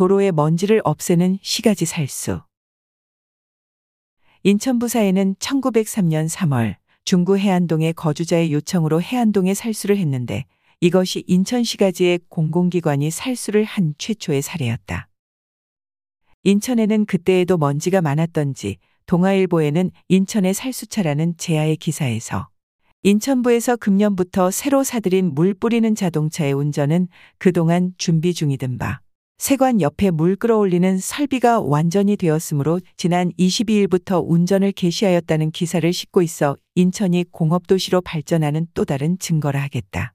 도로의 먼지를 없애는 시가지 살수. 인천부사에는 1903년 3월 중구 해안동의 거주자의 요청으로 해안동에 살수를 했는데 이것이 인천시가지의 공공기관이 살수를 한 최초의 사례였다. 인천에는 그때에도 먼지가 많았던지 동아일보에는 인천의 살수차라는 제야의 기사에서 인천부에서 금년부터 새로 사들인 물 뿌리는 자동차의 운전은 그동안 준비 중이던 바 세관 옆에 물 끌어올리는 설비가 완전히 되었으므로 지난 22일부터 운전을 개시하였다는 기사를 싣고 있어 인천이 공업도시로 발전하는 또 다른 증거라 하겠다.